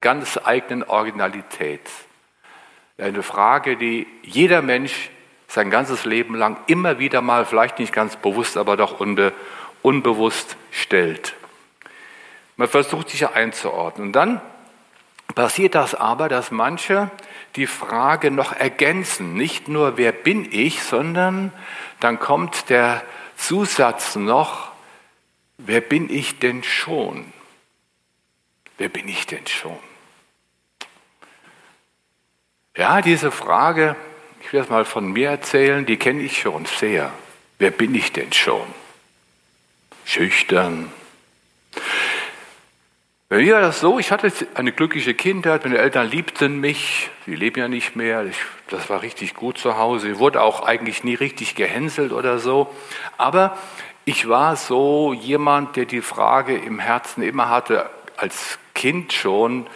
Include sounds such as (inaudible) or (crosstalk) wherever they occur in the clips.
ganz eigenen Originalität. Eine Frage, die jeder Mensch sein ganzes Leben lang immer wieder mal, vielleicht nicht ganz bewusst, aber doch unbe unbewusst stellt. Man versucht sich einzuordnen. Und dann passiert das aber, dass manche die Frage noch ergänzen. Nicht nur, wer bin ich, sondern dann kommt der Zusatz noch, wer bin ich denn schon? Wer bin ich denn schon? Ja, diese Frage, ich will es mal von mir erzählen, die kenne ich schon sehr. Wer bin ich denn schon? Schüchtern. Bei mir war das so, ich hatte eine glückliche Kindheit, meine Eltern liebten mich, sie leben ja nicht mehr, ich, das war richtig gut zu Hause, ich wurde auch eigentlich nie richtig gehänselt oder so, aber ich war so jemand, der die Frage im Herzen immer hatte, als Kind schon,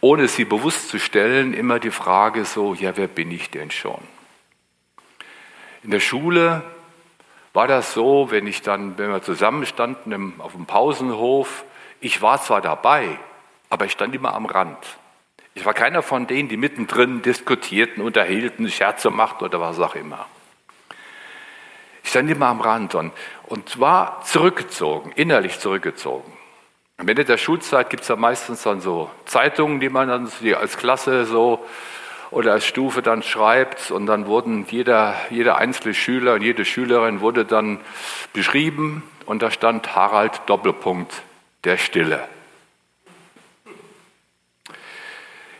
ohne sie bewusst zu stellen, immer die Frage so, ja, wer bin ich denn schon? In der Schule war das so, wenn ich dann, wenn wir zusammenstanden auf dem Pausenhof, ich war zwar dabei, aber ich stand immer am Rand. Ich war keiner von denen, die mittendrin diskutierten, unterhielten, Scherze machten oder was auch immer. Ich stand immer am Rand und, und war zurückgezogen, innerlich zurückgezogen. Am Ende der Schulzeit gibt es ja meistens dann so Zeitungen, die man dann als Klasse so oder als Stufe dann schreibt und dann wurden jeder, jeder einzelne Schüler und jede Schülerin wurde dann beschrieben und da stand Harald Doppelpunkt der Stille.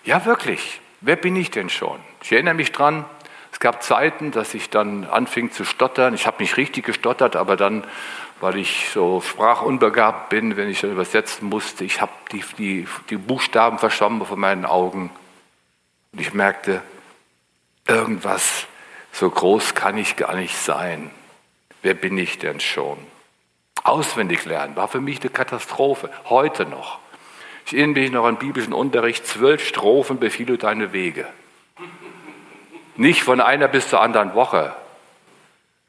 Ja, wirklich. Wer bin ich denn schon? Ich erinnere mich dran, es gab Zeiten, dass ich dann anfing zu stottern. Ich habe nicht richtig gestottert, aber dann, weil ich so sprachunbegabt bin, wenn ich dann übersetzen musste, ich habe die, die, die Buchstaben verschwommen vor meinen Augen. Und ich merkte, irgendwas so groß kann ich gar nicht sein. Wer bin ich denn schon? Auswendig lernen war für mich eine Katastrophe, heute noch. Ich erinnere mich noch an biblischen Unterricht, zwölf Strophen befiehl deine Wege. Nicht von einer bis zur anderen Woche,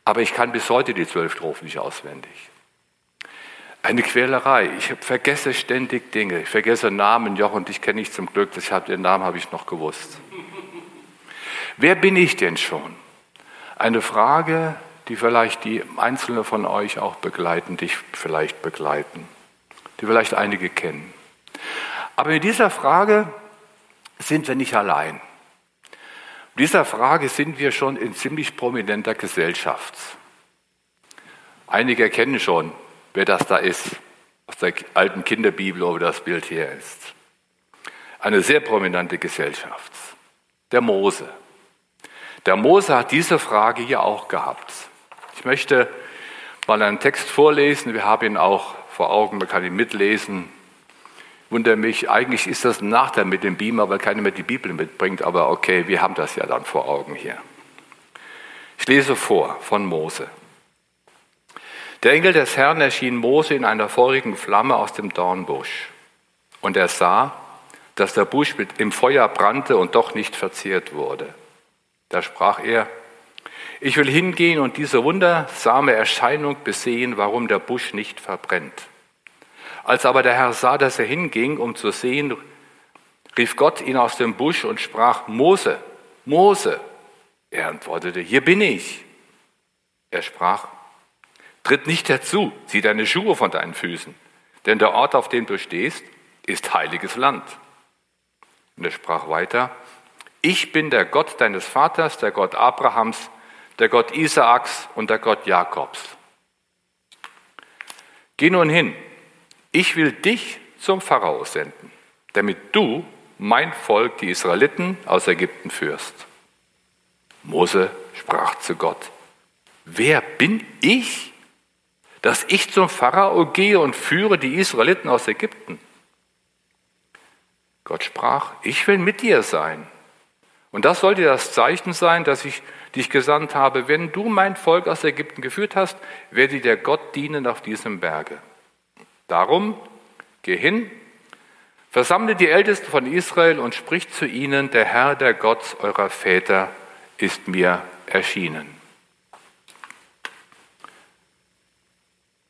aber ich kann bis heute die zwölf Strophen nicht auswendig. Eine Quälerei. Ich vergesse ständig Dinge. Ich vergesse Namen. Jochen, dich kenne ich zum Glück. Das hab, den Namen habe ich noch gewusst. Wer bin ich denn schon? Eine Frage, die vielleicht die Einzelne von euch auch begleiten, dich vielleicht begleiten, die vielleicht einige kennen. Aber in dieser Frage sind wir nicht allein. Dieser Frage sind wir schon in ziemlich prominenter Gesellschaft. Einige erkennen schon, wer das da ist, aus der alten Kinderbibel, wo das Bild hier ist. Eine sehr prominente Gesellschaft. Der Mose. Der Mose hat diese Frage hier auch gehabt. Ich möchte mal einen Text vorlesen. Wir haben ihn auch vor Augen, man kann ihn mitlesen. Wunder mich, eigentlich ist das ein Nachteil mit dem Beamer, weil keiner mehr die Bibel mitbringt, aber okay, wir haben das ja dann vor Augen hier. Ich lese vor von Mose. Der Engel des Herrn erschien Mose in einer feurigen Flamme aus dem Dornbusch. Und er sah, dass der Busch im Feuer brannte und doch nicht verzehrt wurde. Da sprach er, ich will hingehen und diese wundersame Erscheinung besehen, warum der Busch nicht verbrennt. Als aber der Herr sah, dass er hinging, um zu sehen, rief Gott ihn aus dem Busch und sprach, Mose, Mose. Er antwortete, hier bin ich. Er sprach, tritt nicht herzu, zieh deine Schuhe von deinen Füßen, denn der Ort, auf dem du stehst, ist heiliges Land. Und er sprach weiter, ich bin der Gott deines Vaters, der Gott Abrahams, der Gott Isaaks und der Gott Jakobs. Geh nun hin, ich will dich zum Pharao senden, damit du mein Volk, die Israeliten, aus Ägypten führst. Mose sprach zu Gott, wer bin ich, dass ich zum Pharao gehe und führe die Israeliten aus Ägypten? Gott sprach, ich will mit dir sein. Und das sollte das Zeichen sein, dass ich die ich gesandt habe, wenn du mein Volk aus Ägypten geführt hast, werde dir Gott dienen auf diesem Berge. Darum, geh hin, versammle die Ältesten von Israel und sprich zu ihnen, der Herr, der Gott eurer Väter, ist mir erschienen.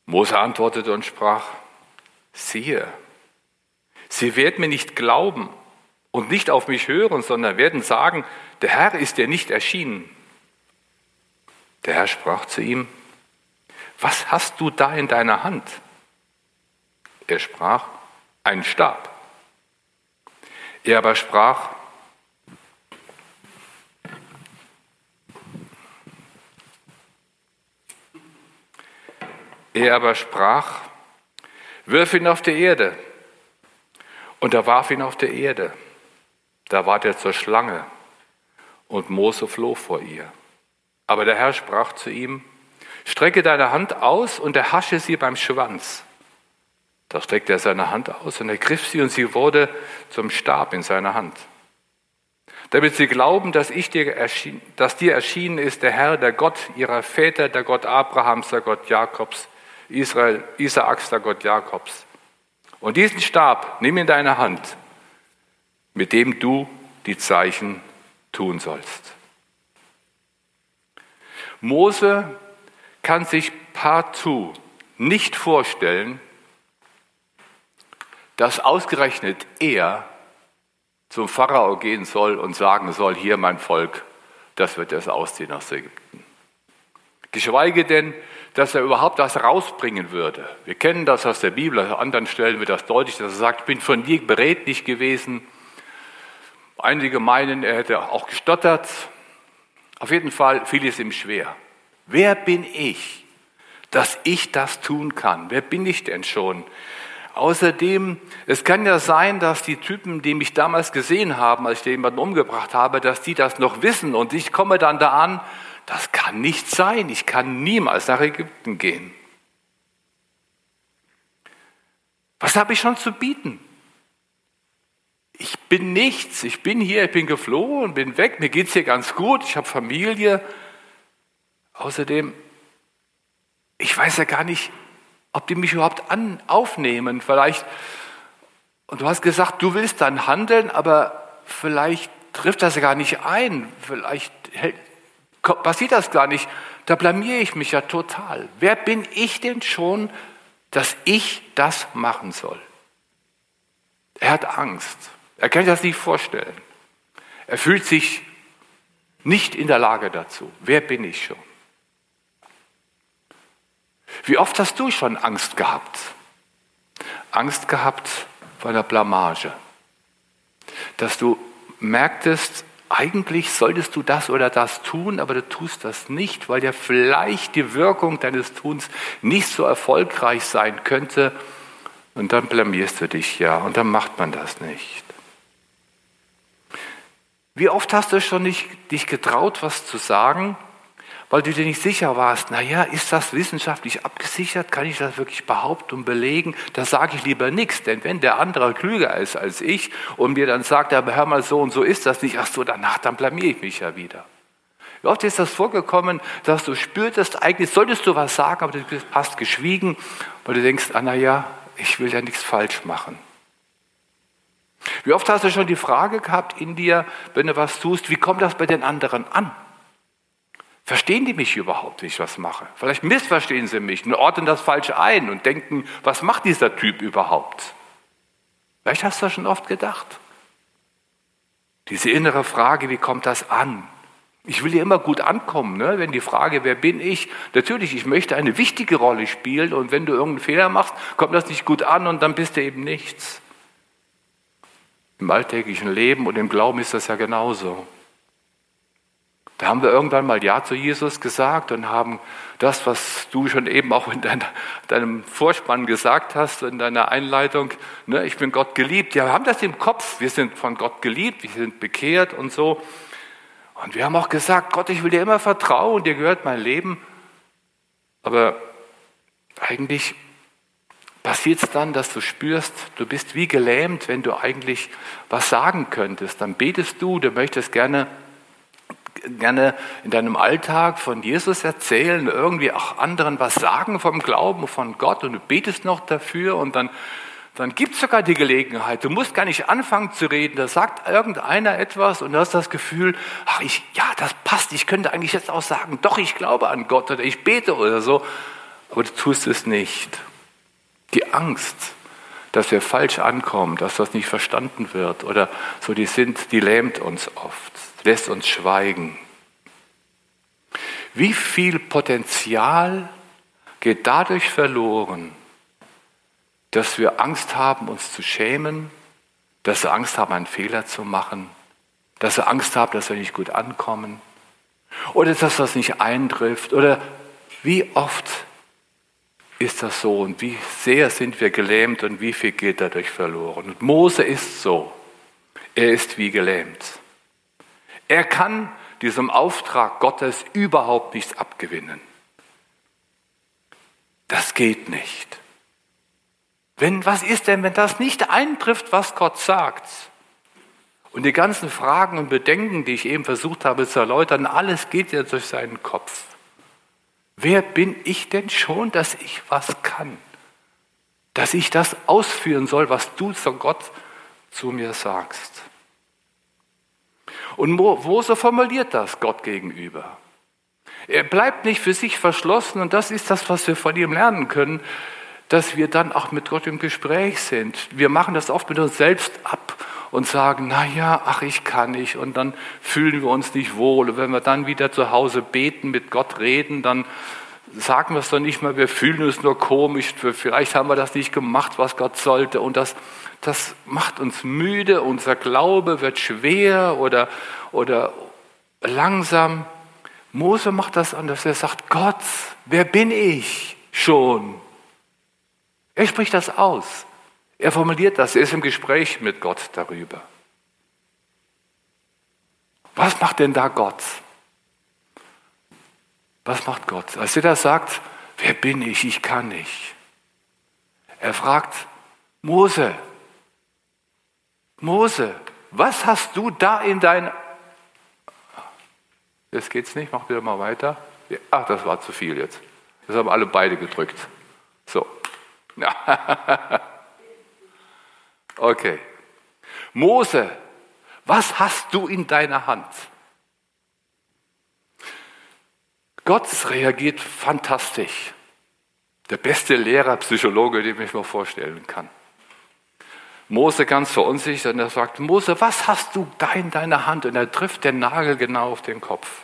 Mose antwortete und sprach, siehe, sie werden mir nicht glauben, und nicht auf mich hören, sondern werden sagen, der Herr ist dir nicht erschienen. Der Herr sprach zu ihm, was hast du da in deiner Hand? Er sprach, ein Stab. Er aber sprach, er aber sprach, wirf ihn auf die Erde. Und er warf ihn auf die Erde. Da ward er zur Schlange und Mose floh vor ihr. Aber der Herr sprach zu ihm, strecke deine Hand aus und erhasche sie beim Schwanz. Da streckte er seine Hand aus und ergriff sie und sie wurde zum Stab in seiner Hand. Damit sie glauben, dass, ich dir, erschien, dass dir erschienen ist der Herr, der Gott ihrer Väter, der Gott Abrahams, der Gott Jakobs, Israel, Isaaks, der Gott Jakobs. Und diesen Stab nimm in deine Hand, mit dem du die Zeichen tun sollst. Mose kann sich partout nicht vorstellen, dass ausgerechnet er zum Pharao gehen soll und sagen soll, hier mein Volk, das wird es ausziehen aus Ägypten. Geschweige denn, dass er überhaupt das rausbringen würde. Wir kennen das aus der Bibel, an anderen Stellen wird das deutlich, dass er sagt, ich bin von dir beredlich gewesen. Einige meinen, er hätte auch gestottert. Auf jeden Fall fiel es ihm schwer. Wer bin ich, dass ich das tun kann? Wer bin ich denn schon? Außerdem, es kann ja sein, dass die Typen, die mich damals gesehen haben, als ich jemanden umgebracht habe, dass die das noch wissen und ich komme dann da an, das kann nicht sein, ich kann niemals nach Ägypten gehen. Was habe ich schon zu bieten? ich bin nichts, ich bin hier, ich bin geflohen, bin weg, mir geht es hier ganz gut, ich habe Familie. Außerdem, ich weiß ja gar nicht, ob die mich überhaupt an, aufnehmen. Vielleicht, und du hast gesagt, du willst dann handeln, aber vielleicht trifft das ja gar nicht ein, vielleicht passiert das gar nicht. Da blamiere ich mich ja total. Wer bin ich denn schon, dass ich das machen soll? Er hat Angst. Er kann sich das nicht vorstellen. Er fühlt sich nicht in der Lage dazu. Wer bin ich schon? Wie oft hast du schon Angst gehabt? Angst gehabt vor einer Blamage. Dass du merktest, eigentlich solltest du das oder das tun, aber du tust das nicht, weil ja vielleicht die Wirkung deines Tuns nicht so erfolgreich sein könnte. Und dann blamierst du dich ja und dann macht man das nicht. Wie oft hast du schon nicht dich getraut, was zu sagen, weil du dir nicht sicher warst, naja, ist das wissenschaftlich abgesichert? Kann ich das wirklich behaupten und belegen? Da sage ich lieber nichts, denn wenn der andere klüger ist als ich und mir dann sagt, aber hör mal, so und so ist das nicht, ach so, danach, dann blamier ich mich ja wieder. Wie oft ist das vorgekommen, dass du spürtest, eigentlich solltest du was sagen, aber du hast geschwiegen, weil du denkst, ah, naja, ich will ja nichts falsch machen. Wie oft hast du schon die Frage gehabt in dir, wenn du was tust, wie kommt das bei den anderen an? Verstehen die mich überhaupt, wie ich was mache? Vielleicht missverstehen sie mich und ordnen das falsch ein und denken, was macht dieser Typ überhaupt? Vielleicht hast du das schon oft gedacht. Diese innere Frage, wie kommt das an? Ich will ja immer gut ankommen, ne? wenn die Frage, wer bin ich? Natürlich, ich möchte eine wichtige Rolle spielen und wenn du irgendeinen Fehler machst, kommt das nicht gut an und dann bist du eben nichts. Im alltäglichen Leben und im Glauben ist das ja genauso. Da haben wir irgendwann mal Ja zu Jesus gesagt und haben das, was du schon eben auch in deiner, deinem Vorspann gesagt hast, in deiner Einleitung, ne, ich bin Gott geliebt. Ja, wir haben das im Kopf. Wir sind von Gott geliebt, wir sind bekehrt und so. Und wir haben auch gesagt, Gott, ich will dir immer vertrauen, dir gehört mein Leben. Aber eigentlich passiert es dann, dass du spürst, du bist wie gelähmt, wenn du eigentlich was sagen könntest. Dann betest du, du möchtest gerne, gerne in deinem Alltag von Jesus erzählen, irgendwie auch anderen was sagen vom Glauben, von Gott und du betest noch dafür und dann, dann gibt es sogar die Gelegenheit. Du musst gar nicht anfangen zu reden, da sagt irgendeiner etwas und du hast das Gefühl, ach ich, ja, das passt, ich könnte eigentlich jetzt auch sagen, doch, ich glaube an Gott oder ich bete oder so, aber du tust es nicht. Die Angst, dass wir falsch ankommen, dass das nicht verstanden wird oder so die sind, die lähmt uns oft, lässt uns schweigen. Wie viel Potenzial geht dadurch verloren, dass wir Angst haben, uns zu schämen, dass wir Angst haben, einen Fehler zu machen, dass wir Angst haben, dass wir nicht gut ankommen oder dass das nicht eintrifft oder wie oft ist das so und wie sehr sind wir gelähmt und wie viel geht dadurch verloren. Und Mose ist so. Er ist wie gelähmt. Er kann diesem Auftrag Gottes überhaupt nichts abgewinnen. Das geht nicht. Wenn, was ist denn, wenn das nicht eintrifft, was Gott sagt? Und die ganzen Fragen und Bedenken, die ich eben versucht habe zu erläutern, alles geht ja durch seinen Kopf. Wer bin ich denn schon, dass ich was kann? Dass ich das ausführen soll, was du zu Gott zu mir sagst. Und Mose formuliert das Gott gegenüber. Er bleibt nicht für sich verschlossen und das ist das, was wir von ihm lernen können, dass wir dann auch mit Gott im Gespräch sind. Wir machen das oft mit uns selbst ab und sagen, na ja, ach, ich kann nicht. Und dann fühlen wir uns nicht wohl. Und wenn wir dann wieder zu Hause beten, mit Gott reden, dann sagen wir es doch nicht mehr, wir fühlen uns nur komisch. Vielleicht haben wir das nicht gemacht, was Gott sollte. Und das, das macht uns müde. Unser Glaube wird schwer oder, oder langsam. Mose macht das anders. Er sagt, Gott, wer bin ich schon? Er spricht das aus. Er formuliert das, er ist im Gespräch mit Gott darüber. Was macht denn da Gott? Was macht Gott? Als er das sagt, wer bin ich? Ich kann nicht. Er fragt Mose, Mose, was hast du da in dein... Jetzt geht's nicht, mach wieder mal weiter. Ach, das war zu viel jetzt. Das haben alle beide gedrückt. So. (laughs) Okay. Mose, was hast du in deiner Hand? Gott reagiert fantastisch. Der beste Lehrer, Psychologe, den ich mir vorstellen kann. Mose ganz verunsichert und er sagt, Mose, was hast du da in deiner Hand? Und er trifft den Nagel genau auf den Kopf.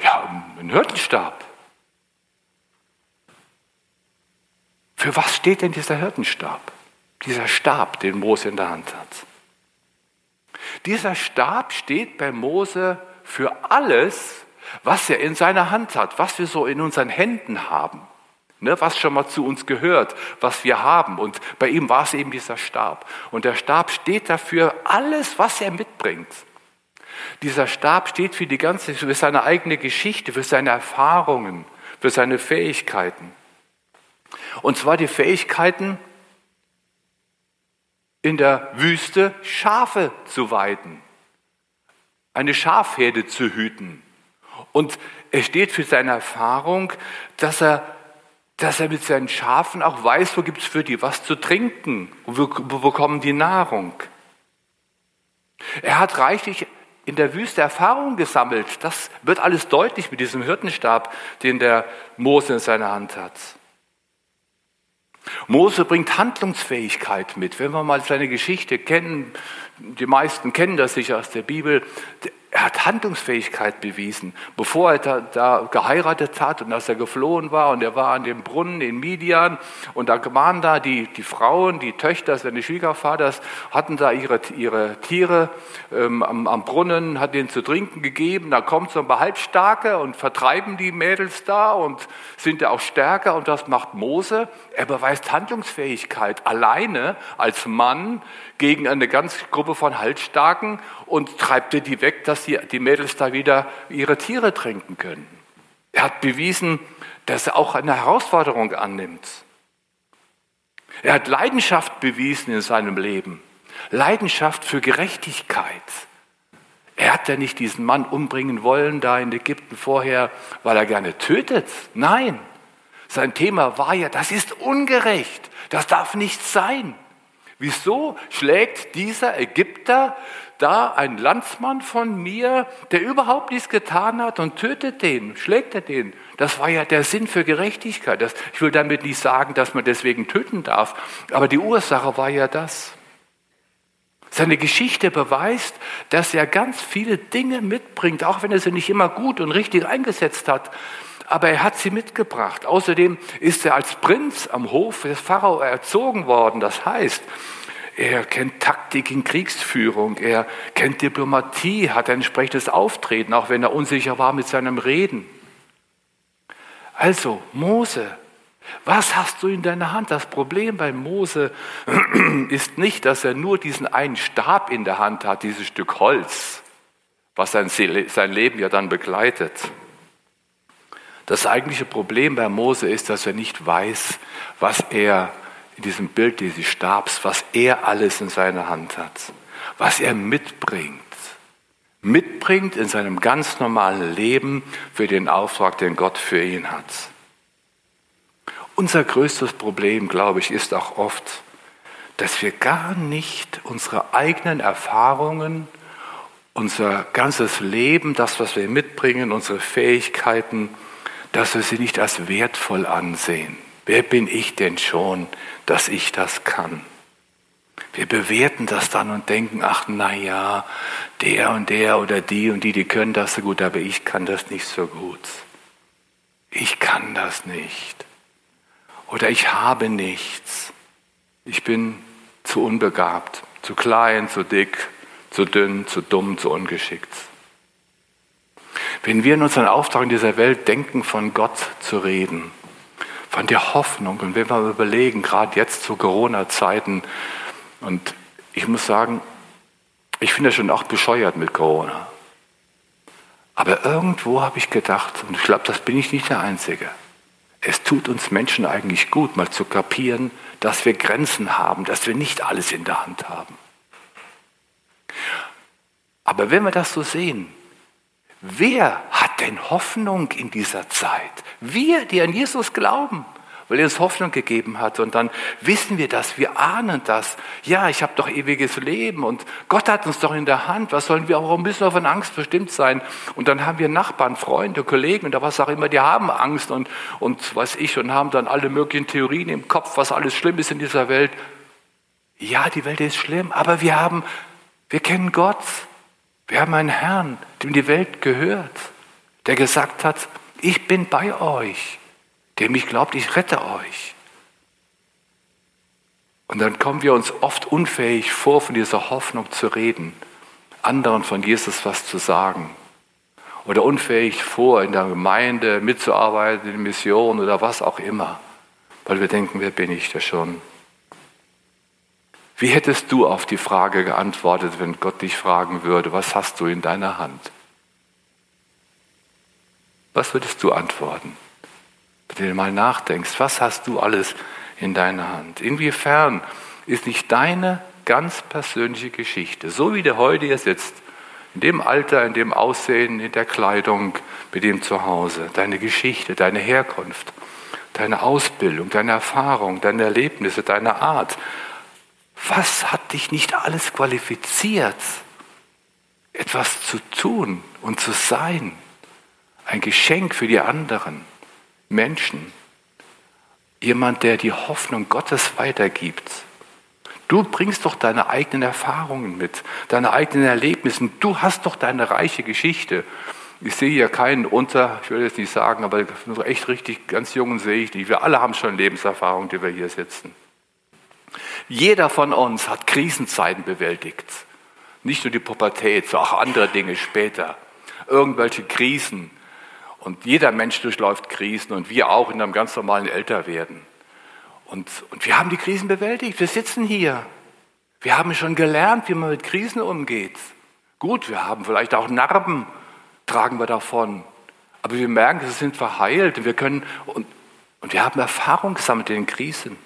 Ja, ein Hirtenstab. Für was steht denn dieser Hirtenstab? Dieser Stab, den Mose in der Hand hat. Dieser Stab steht bei Mose für alles, was er in seiner Hand hat, was wir so in unseren Händen haben, ne, was schon mal zu uns gehört, was wir haben. Und bei ihm war es eben dieser Stab. Und der Stab steht dafür alles, was er mitbringt. Dieser Stab steht für die ganze, für seine eigene Geschichte, für seine Erfahrungen, für seine Fähigkeiten. Und zwar die Fähigkeiten, in der Wüste Schafe zu weiden, eine Schafherde zu hüten. Und er steht für seine Erfahrung, dass er, dass er mit seinen Schafen auch weiß, wo gibt es für die was zu trinken und wo, wo bekommen die Nahrung. Er hat reichlich in der Wüste Erfahrung gesammelt. Das wird alles deutlich mit diesem Hirtenstab, den der Mose in seiner Hand hat. Mose bringt Handlungsfähigkeit mit. Wenn wir mal seine Geschichte kennen, die meisten kennen das sicher aus der Bibel, er hat Handlungsfähigkeit bewiesen. Bevor er da, da, geheiratet hat und als er geflohen war und er war an dem Brunnen in Midian und da waren da die, die Frauen, die Töchter seines Schwiegervaters, hatten da ihre, ihre Tiere ähm, am, am, Brunnen, hat denen zu trinken gegeben. Da kommt so ein paar Halbstarke und vertreiben die Mädels da und sind ja auch stärker und das macht Mose. Er beweist Handlungsfähigkeit alleine als Mann gegen eine ganze Gruppe von Halsstarken und treibt die weg, dass die, die Mädels da wieder ihre Tiere trinken können. Er hat bewiesen, dass er auch eine Herausforderung annimmt. Er hat Leidenschaft bewiesen in seinem Leben. Leidenschaft für Gerechtigkeit. Er hat ja nicht diesen Mann umbringen wollen da in Ägypten vorher, weil er gerne tötet. Nein, sein Thema war ja, das ist ungerecht, das darf nicht sein. Wieso schlägt dieser Ägypter da einen Landsmann von mir, der überhaupt nichts getan hat und tötet den, schlägt er den? Das war ja der Sinn für Gerechtigkeit. Das, ich will damit nicht sagen, dass man deswegen töten darf, aber die Ursache war ja das. Seine Geschichte beweist, dass er ganz viele Dinge mitbringt, auch wenn er sie nicht immer gut und richtig eingesetzt hat. Aber er hat sie mitgebracht. Außerdem ist er als Prinz am Hof des Pharao erzogen worden. Das heißt, er kennt Taktik in Kriegsführung, er kennt Diplomatie, hat ein entsprechendes Auftreten, auch wenn er unsicher war mit seinem Reden. Also, Mose, was hast du in deiner Hand? Das Problem bei Mose (clears throat) ist nicht, dass er nur diesen einen Stab in der Hand hat, dieses Stück Holz, was sein, Leben ja dann begleitet. Das eigentliche Problem bei Mose ist, dass er nicht weiß, was er in diesem Bild dieses Stabs, was er alles in seiner Hand hat, was er mitbringt mitbringt in seinem ganz normalen Leben für den Auftrag, den Gott für ihn hat. Unser größtes Problem, glaube ich, ist auch oft, dass wir gar nicht unsere eigenen Erfahrungen, unser ganzes Leben, das, was wir mitbringen, unsere Fähigkeiten, dass wir sie nicht als wertvoll ansehen. Wer bin ich denn schon, dass ich das kann? Wir bewerten das dann und denken, ach na ja, der und der oder die und die, die können das so gut, aber ich kann das nicht so gut. Ich kann das nicht. Oder ich habe nichts. Ich bin zu unbegabt, zu klein, zu dick, zu dünn, zu dumm, zu ungeschickt. Wenn wir in unseren Auftrag in dieser Welt denken, von Gott zu reden, von der Hoffnung, und wenn wir überlegen, gerade jetzt zu Corona-Zeiten, und ich muss sagen, ich finde das schon auch bescheuert mit Corona. Aber irgendwo habe ich gedacht, und ich glaube, das bin ich nicht der Einzige, es tut uns Menschen eigentlich gut, mal zu kapieren, dass wir Grenzen haben, dass wir nicht alles in der Hand haben. Aber wenn wir das so sehen, wer hat denn Hoffnung in dieser Zeit? Wir, die an Jesus glauben weil er uns Hoffnung gegeben hat. Und dann wissen wir das, wir ahnen das. Ja, ich habe doch ewiges Leben und Gott hat uns doch in der Hand. Was sollen wir, warum müssen wir von Angst bestimmt sein? Und dann haben wir Nachbarn, Freunde, Kollegen oder was auch immer, die haben Angst und, und was ich und haben dann alle möglichen Theorien im Kopf, was alles schlimm ist in dieser Welt. Ja, die Welt ist schlimm, aber wir haben, wir kennen Gott. Wir haben einen Herrn, dem die Welt gehört, der gesagt hat, ich bin bei euch der mich glaubt, ich rette euch. Und dann kommen wir uns oft unfähig vor, von dieser Hoffnung zu reden, anderen von Jesus was zu sagen. Oder unfähig vor, in der Gemeinde mitzuarbeiten, in der Mission oder was auch immer. Weil wir denken, wer bin ich da schon? Wie hättest du auf die Frage geantwortet, wenn Gott dich fragen würde, was hast du in deiner Hand? Was würdest du antworten? wenn du mal nachdenkst, was hast du alles in deiner Hand? Inwiefern ist nicht deine ganz persönliche Geschichte, so wie der heute hier sitzt, in dem Alter, in dem Aussehen, in der Kleidung, mit dem Zuhause, deine Geschichte, deine Herkunft, deine Ausbildung, deine Erfahrung, deine Erlebnisse, deine Art. Was hat dich nicht alles qualifiziert, etwas zu tun und zu sein? Ein Geschenk für die anderen. Menschen. Jemand, der die Hoffnung Gottes weitergibt. Du bringst doch deine eigenen Erfahrungen mit, deine eigenen Erlebnisse. Du hast doch deine reiche Geschichte. Ich sehe hier keinen unter, ich will jetzt nicht sagen, aber echt richtig ganz jungen sehe ich nicht. Wir alle haben schon Lebenserfahrung, die wir hier sitzen. Jeder von uns hat Krisenzeiten bewältigt. Nicht nur die Pubertät, sondern auch andere Dinge später. Irgendwelche Krisen, und jeder Mensch durchläuft Krisen und wir auch in einem ganz normalen Älterwerden. Und, und wir haben die Krisen bewältigt. Wir sitzen hier. Wir haben schon gelernt, wie man mit Krisen umgeht. Gut, wir haben vielleicht auch Narben, tragen wir davon. Aber wir merken, sie sind verheilt und wir können, und, und wir haben Erfahrung gesammelt in den Krisen.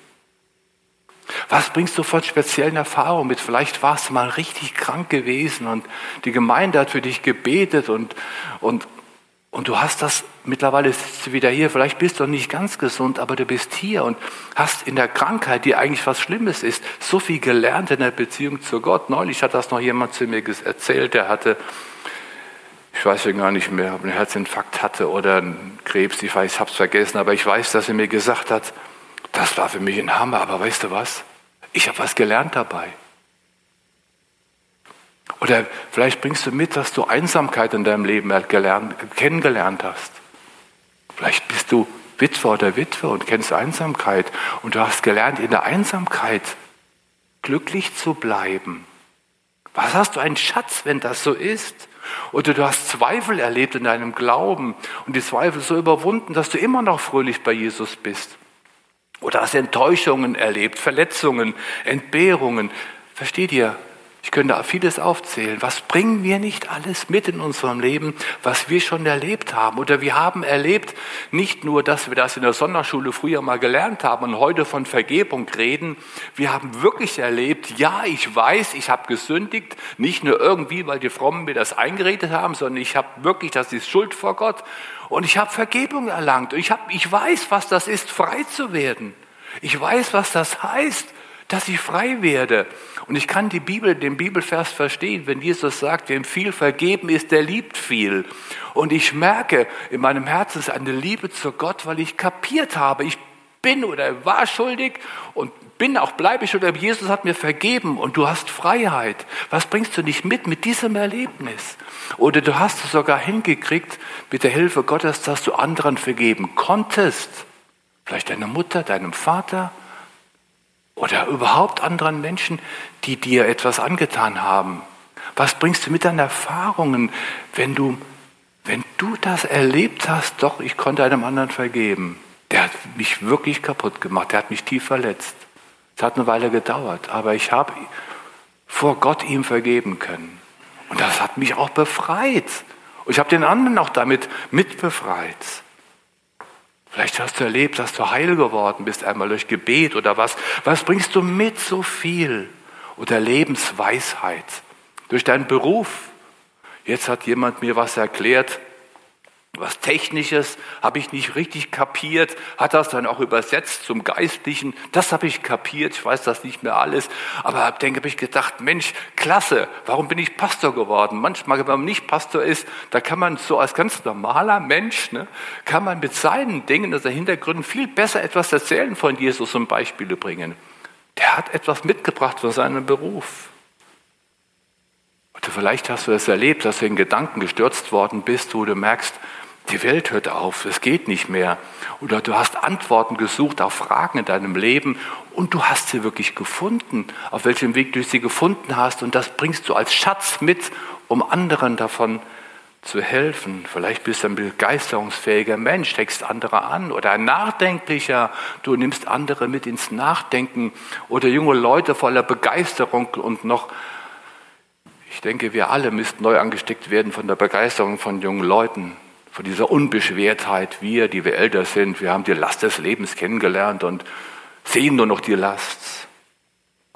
Was bringst du von speziellen Erfahrungen mit? Vielleicht warst du mal richtig krank gewesen und die Gemeinde hat für dich gebetet und, und, Und du hast das, mittlerweile ist du wieder hier, vielleicht bist du nicht ganz gesund, aber du bist hier und hast in der Krankheit, die eigentlich was Schlimmes ist, so viel gelernt in der Beziehung zu Gott. Neulich hat das noch jemand zu mir erzählt, der hatte, ich weiß ja gar nicht mehr, ob er einen Herzinfarkt hatte oder einen Krebs, ich weiß, ich habe es vergessen, aber ich weiß, dass er mir gesagt hat, das war für mich ein Hammer, aber weißt du was? Ich habe was gelernt dabei. Oder vielleicht bringst du mit, dass du Einsamkeit in deinem Leben gelernt, kennengelernt hast. Vielleicht bist du Witwer oder Witwe und kennst Einsamkeit und du hast gelernt, in der Einsamkeit glücklich zu bleiben. Was hast du einen Schatz, wenn das so ist? Oder du hast Zweifel erlebt in deinem Glauben und die Zweifel so überwunden, dass du immer noch fröhlich bei Jesus bist. Oder hast Enttäuschungen erlebt, Verletzungen, Entbehrungen. Versteht ihr? Ich könnte vieles aufzählen. Was bringen wir nicht alles mit in unserem Leben, was wir schon erlebt haben? Oder wir haben erlebt, nicht nur, dass wir das in der Sonderschule früher mal gelernt haben und heute von Vergebung reden. Wir haben wirklich erlebt, ja, ich weiß, ich habe gesündigt, nicht nur irgendwie, weil die Frommen mir das eingeredet haben, sondern ich habe wirklich, das ist Schuld vor Gott. Und ich habe Vergebung erlangt. Ich, hab, ich weiß, was das ist, frei zu werden. Ich weiß, was das heißt, dass ich frei werde. Und ich kann die Bibel, den Bibelvers verstehen, wenn Jesus sagt, wem viel vergeben ist, der liebt viel. Und ich merke in meinem Herzen ist eine Liebe zu Gott, weil ich kapiert habe, ich bin oder war schuldig und bin auch, bleibe ich oder Jesus hat mir vergeben und du hast Freiheit. Was bringst du nicht mit mit diesem Erlebnis? Oder du hast es sogar hingekriegt mit der Hilfe Gottes, dass du anderen vergeben konntest. Vielleicht deiner Mutter, deinem Vater, oder überhaupt anderen Menschen, die dir etwas angetan haben? Was bringst du mit deinen Erfahrungen, wenn du, wenn du das erlebt hast, doch, ich konnte einem anderen vergeben. Der hat mich wirklich kaputt gemacht, der hat mich tief verletzt. Es hat eine Weile gedauert, aber ich habe vor Gott ihm vergeben können. Und das hat mich auch befreit. Und ich habe den anderen auch damit mitbefreit. Vielleicht hast du erlebt, dass du heil geworden bist, einmal durch Gebet oder was. Was bringst du mit so viel? Oder Lebensweisheit. Durch deinen Beruf. Jetzt hat jemand mir was erklärt, was Technisches habe ich nicht richtig kapiert, hat das dann auch übersetzt zum Geistlichen. Das habe ich kapiert, ich weiß das nicht mehr alles, aber denke habe ich gedacht, Mensch, klasse, warum bin ich Pastor geworden? Manchmal, wenn man nicht Pastor ist, da kann man so als ganz normaler Mensch, ne, kann man mit seinen Dingen, also Hintergründen viel besser etwas erzählen von Jesus und Beispiele bringen. Der hat etwas mitgebracht von seinem Beruf. Oder vielleicht hast du es das erlebt, dass du in Gedanken gestürzt worden bist, wo du merkst, die Welt hört auf, es geht nicht mehr. Oder du hast Antworten gesucht auf Fragen in deinem Leben und du hast sie wirklich gefunden, auf welchem Weg du sie gefunden hast. Und das bringst du als Schatz mit, um anderen davon zu helfen. Vielleicht bist du ein begeisterungsfähiger Mensch, steckst andere an oder ein nachdenklicher, du nimmst andere mit ins Nachdenken oder junge Leute voller Begeisterung und noch ich denke, wir alle müssten neu angesteckt werden von der Begeisterung von jungen Leuten von dieser Unbeschwertheit. Wir, die wir älter sind, wir haben die Last des Lebens kennengelernt und sehen nur noch die Last.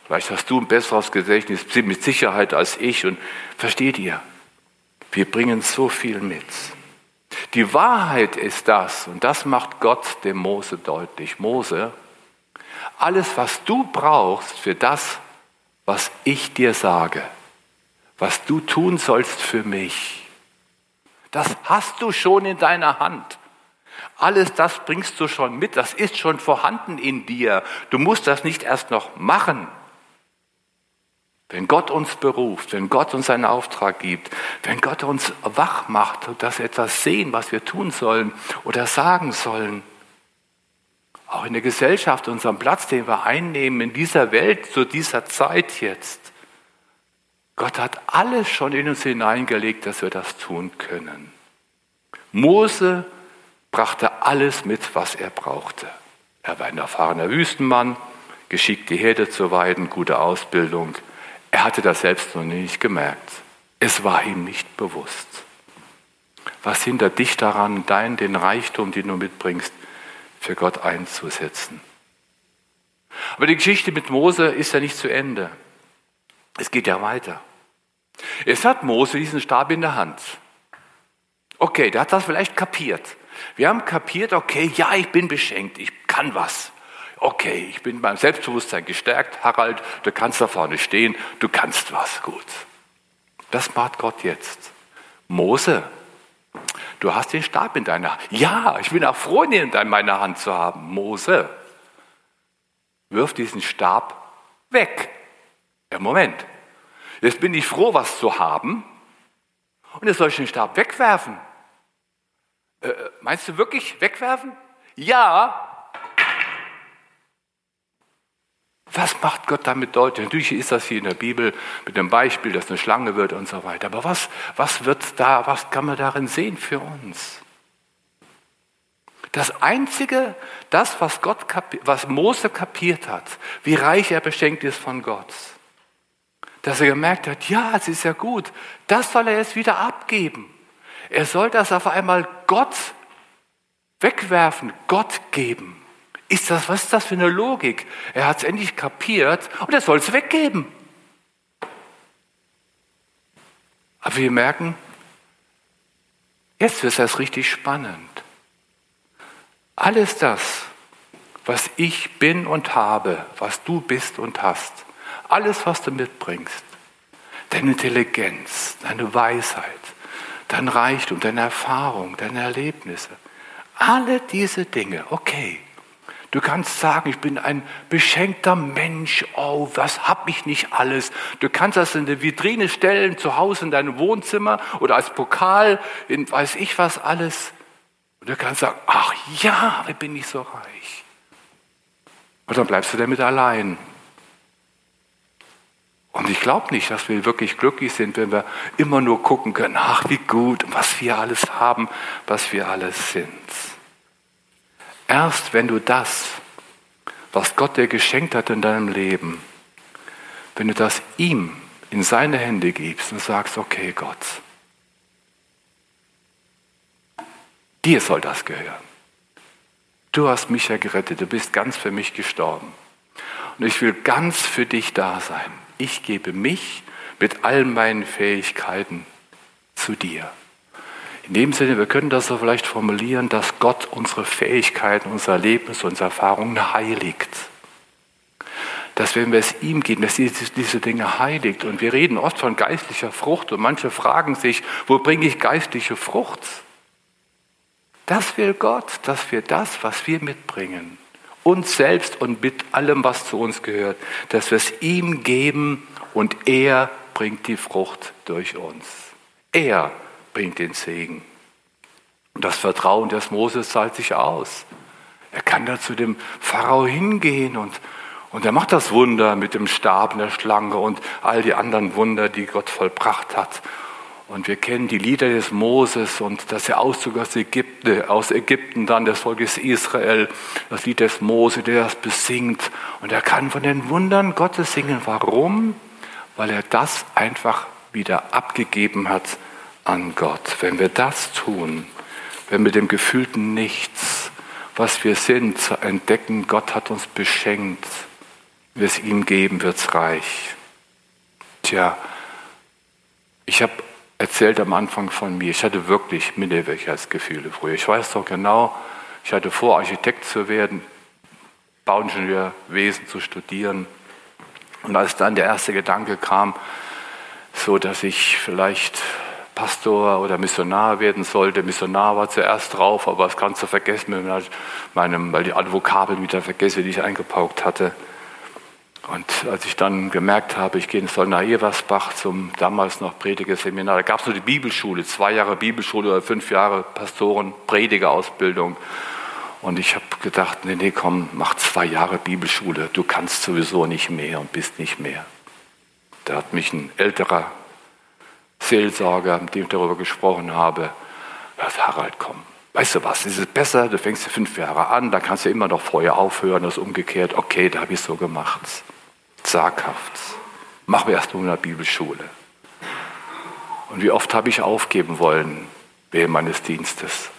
Vielleicht hast du ein besseres Gedächtnis mit Sicherheit als ich und versteht ihr, wir bringen so viel mit. Die Wahrheit ist das, und das macht Gott dem Mose deutlich. Mose, alles, was du brauchst für das, was ich dir sage, was du tun sollst für mich, das hast du schon in deiner Hand. Alles das bringst du schon mit, das ist schon vorhanden in dir. Du musst das nicht erst noch machen. Wenn Gott uns beruft, wenn Gott uns einen Auftrag gibt, wenn Gott uns wach macht, dass wir etwas sehen, was wir tun sollen oder sagen sollen, auch in der Gesellschaft, unserem Platz, den wir einnehmen in dieser Welt, zu dieser Zeit jetzt, Gott hat alles schon in uns hineingelegt, dass wir das tun können. Mose brachte alles mit, was er brauchte. Er war ein erfahrener Wüstenmann, geschickt die Herde zu weiden, gute Ausbildung. Er hatte das selbst noch nicht gemerkt. Es war ihm nicht bewusst. Was hindert dich daran, deinen, den Reichtum, den du mitbringst, für Gott einzusetzen? Aber die Geschichte mit Mose ist ja nicht zu Ende. Es geht ja weiter. Es hat Mose diesen Stab in der Hand. Okay, der hat das vielleicht kapiert. Wir haben kapiert, okay, ja, ich bin beschenkt, ich kann was. Okay, ich bin beim Selbstbewusstsein gestärkt. Harald, du kannst da vorne stehen, du kannst was. Gut. Das macht Gott jetzt. Mose, du hast den Stab in deiner Hand. Ja, ich bin auch froh, ihn in meiner Hand zu haben. Mose, wirf diesen Stab weg. Ja, Moment. Jetzt bin ich froh, was zu haben. Und jetzt soll ich den Stab wegwerfen. Äh, äh meinst du wirklich wegwerfen? Ja, Was macht Gott damit deutlich? Natürlich ist das hier in der Bibel mit dem Beispiel, dass eine Schlange wird und so weiter. Aber was, was wird da, was kann man darin sehen für uns? Das Einzige, das, was, Gott, was Mose kapiert hat, wie reich er beschenkt ist von Gott, dass er gemerkt hat, ja, es ist ja gut, das soll er jetzt wieder abgeben. Er soll das auf einmal Gott wegwerfen, Gott geben. Ist das, was ist das für eine Logik? Er hat es endlich kapiert und er soll es weggeben. Aber wir merken, jetzt wird es richtig spannend. Alles das, was ich bin und habe, was du bist und hast, alles, was du mitbringst, deine Intelligenz, deine Weisheit, dein Reichtum, deine Erfahrung, deine Erlebnisse, alle diese Dinge, okay, Du kannst sagen, ich bin ein beschenkter Mensch. Oh, was hab ich nicht alles? Du kannst das in der Vitrine stellen, zu Hause in deinem Wohnzimmer oder als Pokal in weiß ich was alles. Und du kannst sagen, ach ja, wie bin ich so reich? Und dann bleibst du damit allein. Und ich glaube nicht, dass wir wirklich glücklich sind, wenn wir immer nur gucken können, ach wie gut, was wir alles haben, was wir alles sind. Erst wenn du das, was Gott dir geschenkt hat in deinem Leben, wenn du das ihm in seine Hände gibst und sagst, okay Gott, dir soll das gehören. Du hast mich ja gerettet, du bist ganz für mich gestorben. Und ich will ganz für dich da sein. Ich gebe mich mit all meinen Fähigkeiten zu dir. In dem Sinne, wir können das so vielleicht formulieren, dass Gott unsere Fähigkeiten, unser Erlebnis, unsere Erfahrungen heiligt. Dass wenn wir es ihm geben, dass diese Dinge heiligt. Und wir reden oft von geistlicher Frucht und manche fragen sich, wo bringe ich geistliche Frucht? Das will Gott, dass wir das, was wir mitbringen, uns selbst und mit allem, was zu uns gehört, dass wir es ihm geben und er bringt die Frucht durch uns. Er bringt den Segen. Und das Vertrauen des Moses zahlt sich aus. Er kann da zu dem Pharao hingehen und, und er macht das Wunder mit dem Stab und der Schlange und all die anderen Wunder, die Gott vollbracht hat. Und wir kennen die Lieder des Moses und dass er Auszug aus Ägypten, aus Ägypten dann des Volkes Israel, das Lied des Mose, der das besingt. Und er kann von den Wundern Gottes singen. Warum? Weil er das einfach wieder abgegeben hat an Gott. Wenn wir das tun, wenn wir dem gefühlten Nichts, was wir sind, entdecken, Gott hat uns beschenkt, wir es ihm geben, wird es reich. Tja, ich habe erzählt am Anfang von mir, ich hatte wirklich Minderwertigkeitsgefühle früher. Ich weiß doch genau, ich hatte vor, Architekt zu werden, Bauingenieurwesen zu studieren. Und als dann der erste Gedanke kam, so dass ich vielleicht Pastor oder Missionar werden sollte. Missionar war zuerst drauf, aber das kannst du vergessen, meinem, weil die alle Vokabeln wieder vergesse, die ich eingepaukt hatte. Und als ich dann gemerkt habe, ich gehe in Solna-Eversbach zum damals noch Predigerseminar, da gab es nur die Bibelschule, zwei Jahre Bibelschule oder fünf Jahre Pastoren, Predigerausbildung. Und ich habe gedacht, nee, nee, komm, mach zwei Jahre Bibelschule, du kannst sowieso nicht mehr und bist nicht mehr. Da hat mich ein älterer Seelsorger, mit dem ich darüber gesprochen habe, sagt, Harald, komm, weißt du was, ist es besser, du fängst ja fünf Jahre an, dann kannst du immer noch vorher aufhören, das ist umgekehrt, okay, da habe ich es so gemacht. Zaghaft. Machen wir erst in der Bibelschule. Und wie oft habe ich aufgeben wollen während meines Dienstes.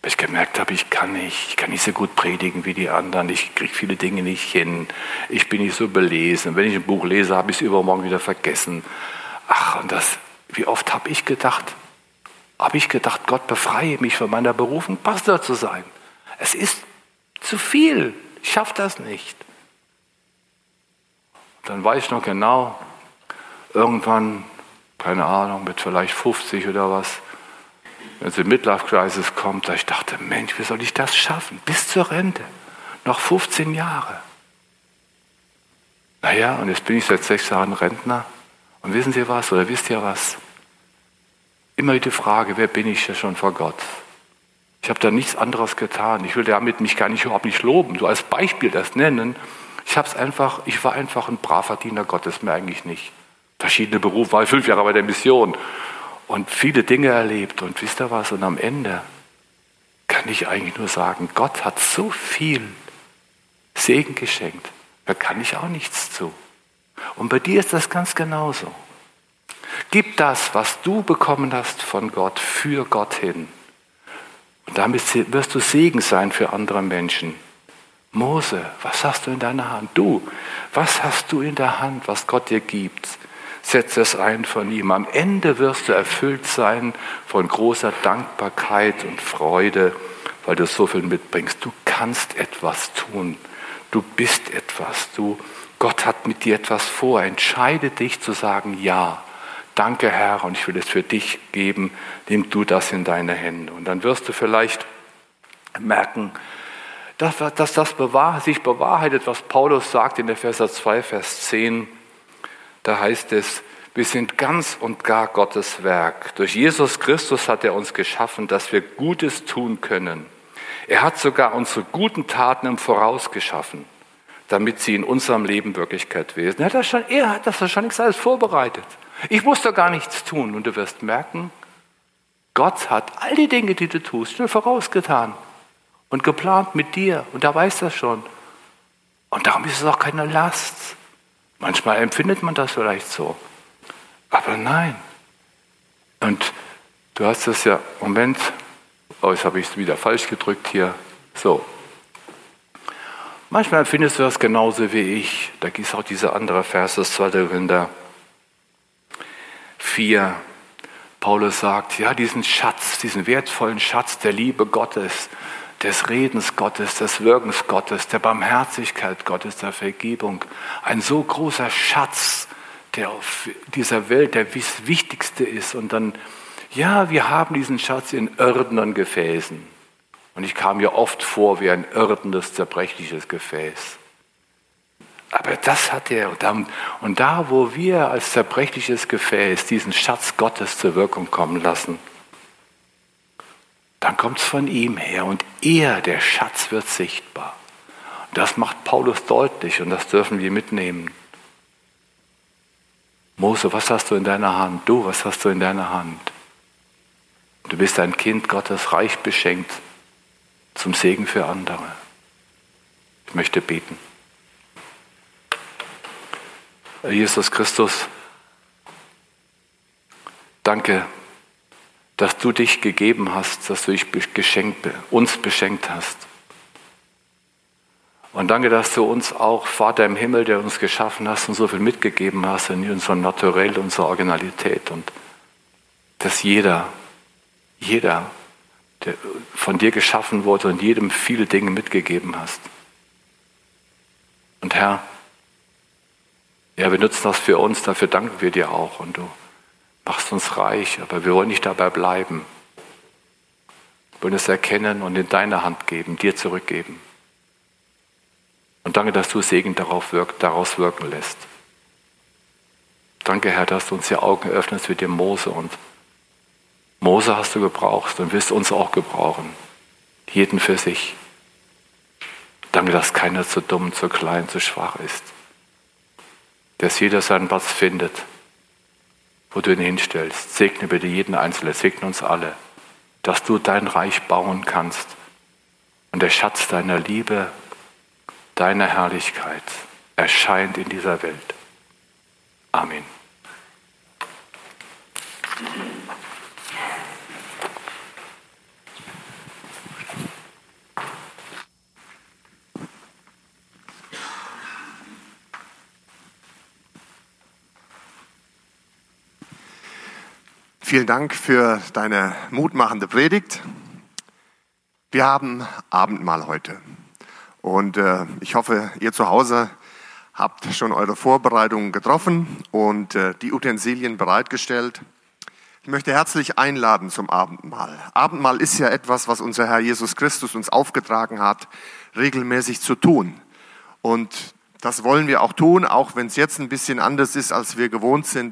Weil ich gemerkt habe, ich kann nicht, ich kann nicht so gut predigen wie die anderen, ich kriege viele Dinge nicht hin, ich bin nicht so belesen. Wenn ich ein Buch lese, habe ich es übermorgen wieder vergessen. Ach, und das wie oft habe ich gedacht, habe ich gedacht, Gott befreie mich von meiner Berufung, Pastor zu sein. Es ist zu viel. Ich schaffe das nicht. Dann weiß ich noch genau, irgendwann, keine Ahnung, mit vielleicht 50 oder was, wenn es in Midlife Crisis kommt, da ich dachte, Mensch, wie soll ich das schaffen? Bis zur Rente. Noch 15 Jahre. Naja, und jetzt bin ich seit sechs Jahren Rentner. Und wissen Sie was, oder wisst ihr was? Immer die Frage, wer bin ich ja schon vor Gott? Ich habe da nichts anderes getan. Ich will damit mich gar nicht überhaupt nicht loben, so als Beispiel das nennen. Ich habe es einfach, ich war einfach ein braver Diener Gottes, mehr eigentlich nicht. Verschiedene Berufe, war fünf Jahre bei der Mission und viele Dinge erlebt. Und wisst ihr was? Und am Ende kann ich eigentlich nur sagen, Gott hat so viel Segen geschenkt. Da kann ich auch nichts zu. Und bei dir ist das ganz genauso. Gib das, was du bekommen hast von Gott, für Gott hin. Und damit wirst du Segen sein für andere Menschen. Mose, was hast du in deiner Hand? Du, was hast du in der Hand, was Gott dir gibt? Setze es ein von ihm. Am Ende wirst du erfüllt sein von großer Dankbarkeit und Freude, weil du so viel mitbringst. Du kannst etwas tun. Du bist etwas. Du, Gott hat mit dir etwas vor. Entscheide dich zu sagen, ja. Danke, Herr, und ich will es für dich geben. Nimm du das in deine Hände. Und dann wirst du vielleicht merken, dass, dass das bewahr, sich bewahrheitet, was Paulus sagt in der Verse 2, Vers 10. Da heißt es, wir sind ganz und gar Gottes Werk. Durch Jesus Christus hat er uns geschaffen, dass wir Gutes tun können. Er hat sogar unsere guten Taten im Voraus geschaffen, damit sie in unserem Leben Wirklichkeit werden. Er hat das schon, er hat das nichts alles vorbereitet. Ich muss da gar nichts tun. Und du wirst merken, Gott hat all die Dinge, die du tust, schon vorausgetan und geplant mit dir. Und er weiß das schon. Und darum ist es auch keine Last. Manchmal empfindet man das vielleicht so. Aber nein. Und du hast es ja, Moment, oh, jetzt habe ich es wieder falsch gedrückt hier. So. Manchmal empfindest du das genauso wie ich. Da gibt es auch diese andere Vers, das 2. Korinther 4. Paulus sagt, ja, diesen Schatz, diesen wertvollen Schatz der Liebe Gottes, des Redens Gottes, des Wirkens Gottes, der Barmherzigkeit Gottes, der Vergebung. Ein so großer Schatz, der auf dieser Welt der wichtigste ist. Und dann, ja, wir haben diesen Schatz in irdenen Gefäßen. Und ich kam mir oft vor wie ein irdenes, zerbrechliches Gefäß. Aber das hat er. Und da, wo wir als zerbrechliches Gefäß diesen Schatz Gottes zur Wirkung kommen lassen, dann kommt es von ihm her und er, der Schatz, wird sichtbar. Und das macht Paulus deutlich und das dürfen wir mitnehmen. Mose, was hast du in deiner Hand? Du, was hast du in deiner Hand? Du bist ein Kind Gottes, reich beschenkt, zum Segen für andere. Ich möchte beten. Jesus Christus, danke dass du dich gegeben hast, dass du dich geschenkt, uns beschenkt hast. Und danke, dass du uns auch, Vater im Himmel, der uns geschaffen hast und so viel mitgegeben hast in unserer Naturell, unserer Originalität. Und dass jeder, jeder, der von dir geschaffen wurde und jedem viele Dinge mitgegeben hast. Und Herr, ja, wir nutzen das für uns, dafür danken wir dir auch. Und du machst uns reich, aber wir wollen nicht dabei bleiben. Wir wollen es erkennen und in deine Hand geben, dir zurückgeben. Und danke, dass du Segen darauf wirkt, daraus wirken lässt. Danke, Herr, dass du uns die Augen öffnest wie dem Mose. Und Mose hast du gebraucht und wirst uns auch gebrauchen. Jeden für sich. Danke, dass keiner zu dumm, zu klein, zu schwach ist. Dass jeder seinen Platz findet wo du ihn hinstellst. Segne bitte jeden Einzelnen, segne uns alle, dass du dein Reich bauen kannst und der Schatz deiner Liebe, deiner Herrlichkeit erscheint in dieser Welt. Amen. Vielen Dank für deine mutmachende Predigt. Wir haben Abendmahl heute. Und äh, ich hoffe, ihr zu Hause habt schon eure Vorbereitungen getroffen und äh, die Utensilien bereitgestellt. Ich möchte herzlich einladen zum Abendmahl. Abendmahl ist ja etwas, was unser Herr Jesus Christus uns aufgetragen hat, regelmäßig zu tun. Und das wollen wir auch tun, auch wenn es jetzt ein bisschen anders ist, als wir gewohnt sind.